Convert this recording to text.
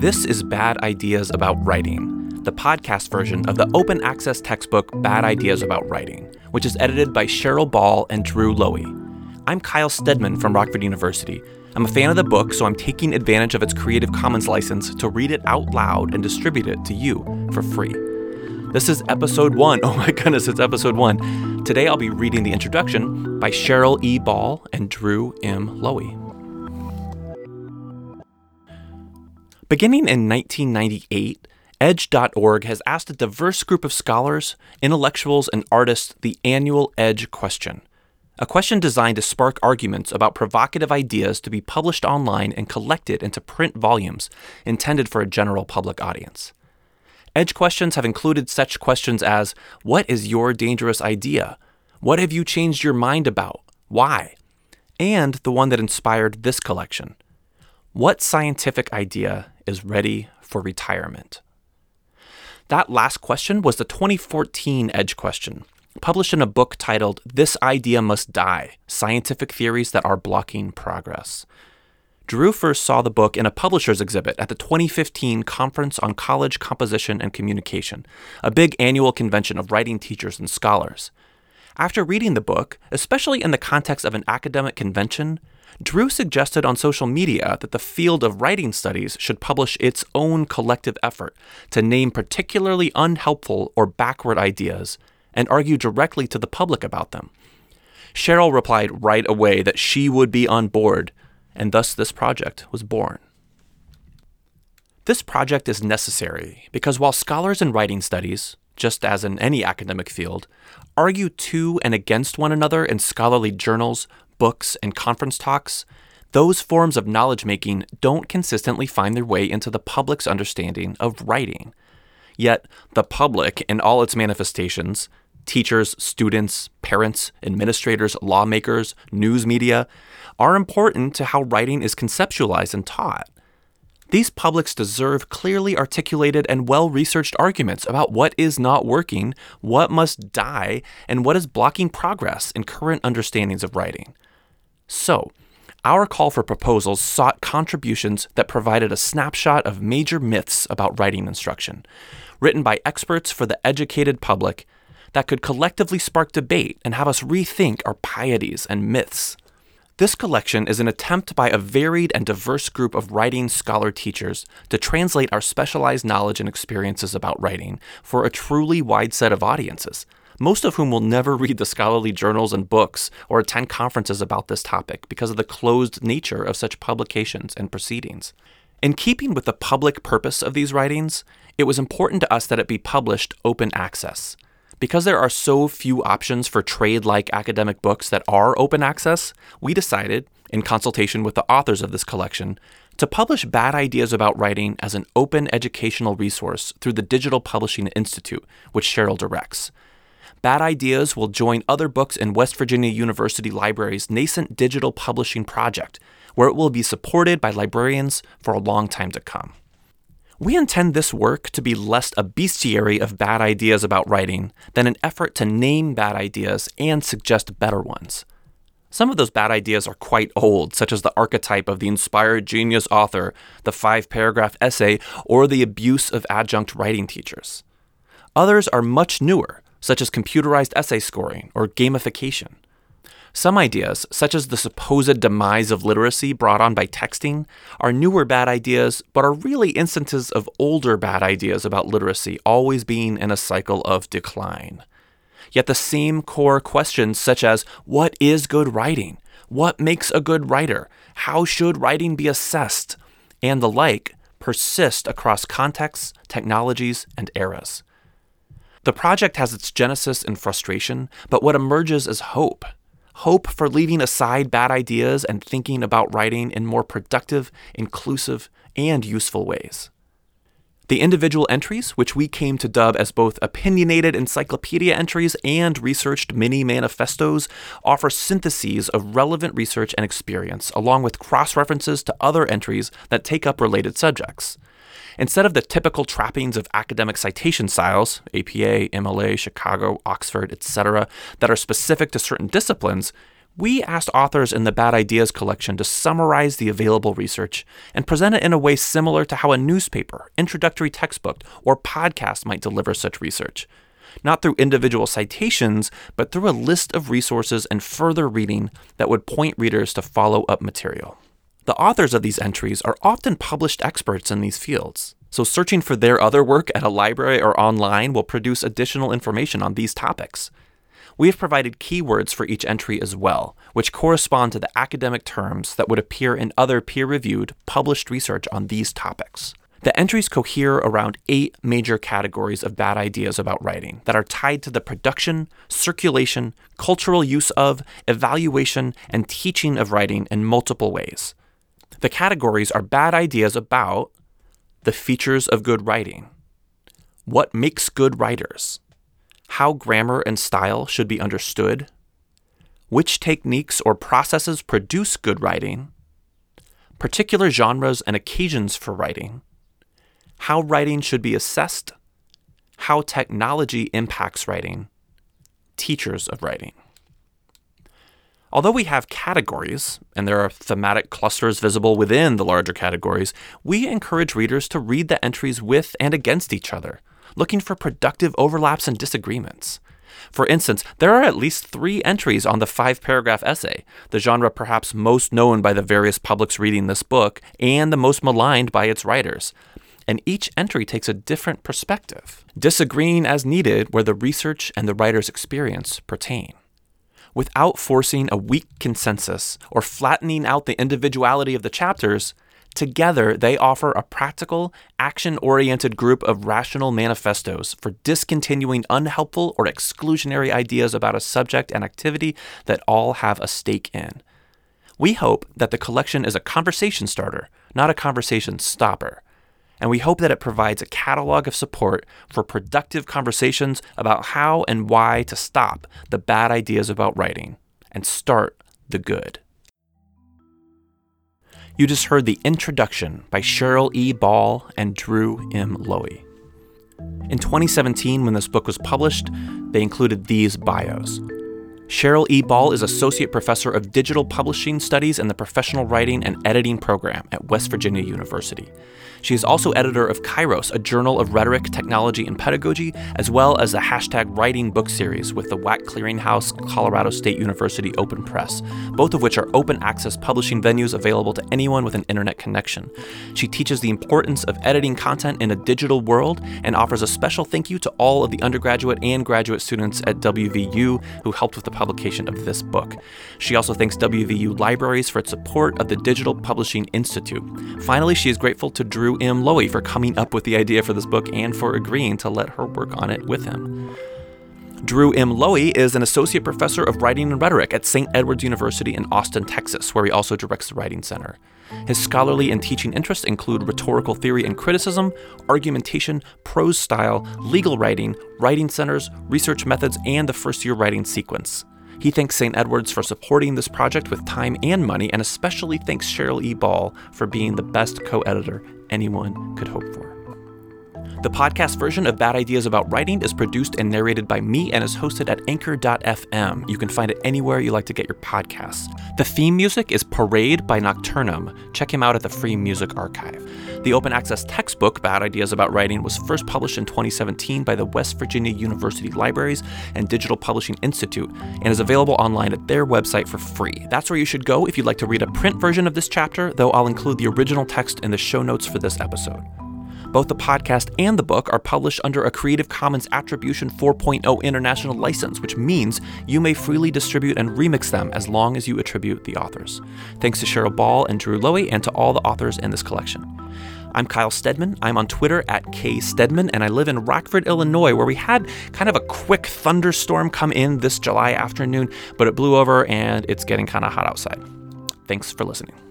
This is Bad Ideas About Writing, the podcast version of the open access textbook Bad Ideas About Writing, which is edited by Cheryl Ball and Drew Loewe. I'm Kyle Stedman from Rockford University. I'm a fan of the book, so I'm taking advantage of its Creative Commons license to read it out loud and distribute it to you for free. This is episode one. Oh my goodness, it's episode one. Today I'll be reading the introduction by Cheryl E. Ball and Drew M. Loewe. Beginning in 1998, Edge.org has asked a diverse group of scholars, intellectuals, and artists the annual Edge question. A question designed to spark arguments about provocative ideas to be published online and collected into print volumes intended for a general public audience. Edge questions have included such questions as What is your dangerous idea? What have you changed your mind about? Why? And the one that inspired this collection What scientific idea is ready for retirement? That last question was the 2014 Edge question, published in a book titled This Idea Must Die Scientific Theories That Are Blocking Progress. Drew first saw the book in a publisher's exhibit at the 2015 Conference on College Composition and Communication, a big annual convention of writing teachers and scholars. After reading the book, especially in the context of an academic convention, Drew suggested on social media that the field of writing studies should publish its own collective effort to name particularly unhelpful or backward ideas and argue directly to the public about them. Cheryl replied right away that she would be on board, and thus this project was born. This project is necessary because while scholars in writing studies, just as in any academic field, argue to and against one another in scholarly journals, books, and conference talks, those forms of knowledge making don't consistently find their way into the public's understanding of writing. Yet, the public, in all its manifestations, teachers, students, parents, administrators, lawmakers, news media, are important to how writing is conceptualized and taught. These publics deserve clearly articulated and well researched arguments about what is not working, what must die, and what is blocking progress in current understandings of writing. So, our call for proposals sought contributions that provided a snapshot of major myths about writing instruction, written by experts for the educated public, that could collectively spark debate and have us rethink our pieties and myths. This collection is an attempt by a varied and diverse group of writing scholar teachers to translate our specialized knowledge and experiences about writing for a truly wide set of audiences most of whom will never read the scholarly journals and books or attend conferences about this topic because of the closed nature of such publications and proceedings. In keeping with the public purpose of these writings, it was important to us that it be published open access. Because there are so few options for trade like academic books that are open access, we decided, in consultation with the authors of this collection, to publish Bad Ideas About Writing as an open educational resource through the Digital Publishing Institute, which Cheryl directs. Bad Ideas will join other books in West Virginia University Library's nascent digital publishing project, where it will be supported by librarians for a long time to come. We intend this work to be less a bestiary of bad ideas about writing than an effort to name bad ideas and suggest better ones. Some of those bad ideas are quite old, such as the archetype of the inspired genius author, the five paragraph essay, or the abuse of adjunct writing teachers. Others are much newer, such as computerized essay scoring or gamification. Some ideas, such as the supposed demise of literacy brought on by texting, are newer bad ideas, but are really instances of older bad ideas about literacy always being in a cycle of decline. Yet the same core questions, such as what is good writing? What makes a good writer? How should writing be assessed? And the like, persist across contexts, technologies, and eras. The project has its genesis in frustration, but what emerges is hope. Hope for leaving aside bad ideas and thinking about writing in more productive, inclusive, and useful ways. The individual entries, which we came to dub as both opinionated encyclopedia entries and researched mini manifestos, offer syntheses of relevant research and experience, along with cross references to other entries that take up related subjects. Instead of the typical trappings of academic citation styles, APA, MLA, Chicago, Oxford, etc., that are specific to certain disciplines, we asked authors in the Bad Ideas collection to summarize the available research and present it in a way similar to how a newspaper, introductory textbook, or podcast might deliver such research. Not through individual citations, but through a list of resources and further reading that would point readers to follow up material. The authors of these entries are often published experts in these fields, so searching for their other work at a library or online will produce additional information on these topics. We have provided keywords for each entry as well, which correspond to the academic terms that would appear in other peer reviewed, published research on these topics. The entries cohere around eight major categories of bad ideas about writing that are tied to the production, circulation, cultural use of, evaluation, and teaching of writing in multiple ways. The categories are bad ideas about the features of good writing, what makes good writers, how grammar and style should be understood, which techniques or processes produce good writing, particular genres and occasions for writing, how writing should be assessed, how technology impacts writing, teachers of writing. Although we have categories, and there are thematic clusters visible within the larger categories, we encourage readers to read the entries with and against each other looking for productive overlaps and disagreements. For instance, there are at least three entries on the five paragraph essay, the genre perhaps most known by the various publics reading this book and the most maligned by its writers. And each entry takes a different perspective, disagreeing as needed where the research and the writer's experience pertain. Without forcing a weak consensus or flattening out the individuality of the chapters, Together, they offer a practical, action oriented group of rational manifestos for discontinuing unhelpful or exclusionary ideas about a subject and activity that all have a stake in. We hope that the collection is a conversation starter, not a conversation stopper. And we hope that it provides a catalog of support for productive conversations about how and why to stop the bad ideas about writing and start the good. You just heard the introduction by Cheryl E. Ball and Drew M. Loewe. In 2017, when this book was published, they included these bios. Cheryl E. Ball is Associate Professor of Digital Publishing Studies in the Professional Writing and Editing program at West Virginia University. She is also editor of Kairos, a journal of rhetoric, technology, and pedagogy, as well as the hashtag Writing Book series with the WAC Clearinghouse Colorado State University Open Press, both of which are open access publishing venues available to anyone with an internet connection. She teaches the importance of editing content in a digital world and offers a special thank you to all of the undergraduate and graduate students at WVU who helped with the publication of this book. She also thanks WVU Libraries for its support of the Digital Publishing Institute. Finally, she is grateful to Drew M. Loewe for coming up with the idea for this book and for agreeing to let her work on it with him. Drew M. Loewe is an associate professor of writing and rhetoric at St. Edward's University in Austin, Texas, where he also directs the Writing Center. His scholarly and teaching interests include rhetorical theory and criticism, argumentation, prose style, legal writing, writing centers, research methods, and the first year writing sequence. He thanks St. Edward's for supporting this project with time and money, and especially thanks Cheryl E. Ball for being the best co editor anyone could hope for. The podcast version of Bad Ideas About Writing is produced and narrated by me and is hosted at anchor.fm. You can find it anywhere you like to get your podcasts. The theme music is Parade by Nocturnum. Check him out at the Free Music Archive. The open access textbook, Bad Ideas About Writing, was first published in 2017 by the West Virginia University Libraries and Digital Publishing Institute and is available online at their website for free. That's where you should go if you'd like to read a print version of this chapter, though I'll include the original text in the show notes for this episode. Both the podcast and the book are published under a Creative Commons Attribution 4.0 international license, which means you may freely distribute and remix them as long as you attribute the authors. Thanks to Cheryl Ball and Drew Loewe and to all the authors in this collection. I'm Kyle Stedman. I'm on Twitter at kstedman, and I live in Rockford, Illinois, where we had kind of a quick thunderstorm come in this July afternoon, but it blew over and it's getting kind of hot outside. Thanks for listening.